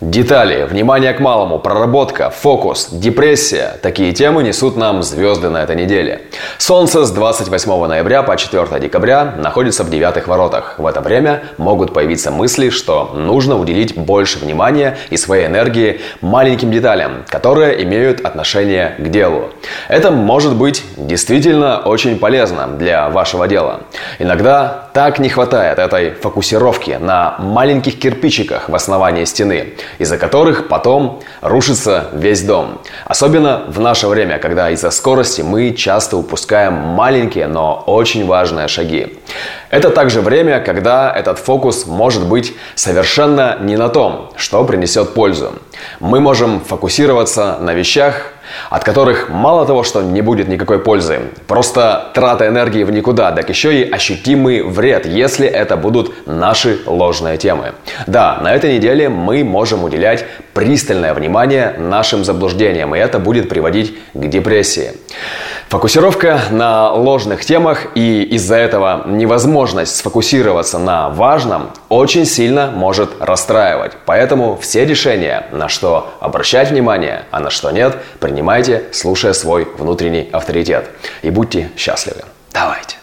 Детали, внимание к малому, проработка, фокус, депрессия – такие темы несут нам звезды на этой неделе. Солнце с 28 ноября по 4 декабря находится в девятых воротах. В это время могут появиться мысли, что нужно уделить больше внимания и своей энергии маленьким деталям, которые имеют отношение к делу. Это может быть действительно очень полезно для вашего дела. Иногда так не хватает этой фокусировки на маленьких кирпичиках в основании стены – из-за которых потом рушится весь дом. Особенно в наше время, когда из-за скорости мы часто упускаем маленькие, но очень важные шаги. Это также время, когда этот фокус может быть совершенно не на том, что принесет пользу. Мы можем фокусироваться на вещах, от которых мало того, что не будет никакой пользы, просто трата энергии в никуда, так еще и ощутимый вред, если это будут наши ложные темы. Да, на этой неделе мы можем уделять пристальное внимание нашим заблуждениям, и это будет приводить к депрессии. Фокусировка на ложных темах и из-за этого невозможность сфокусироваться на важном очень сильно может расстраивать. Поэтому все решения, на что обращать внимание, а на что нет, принимайте, слушая свой внутренний авторитет. И будьте счастливы. Давайте.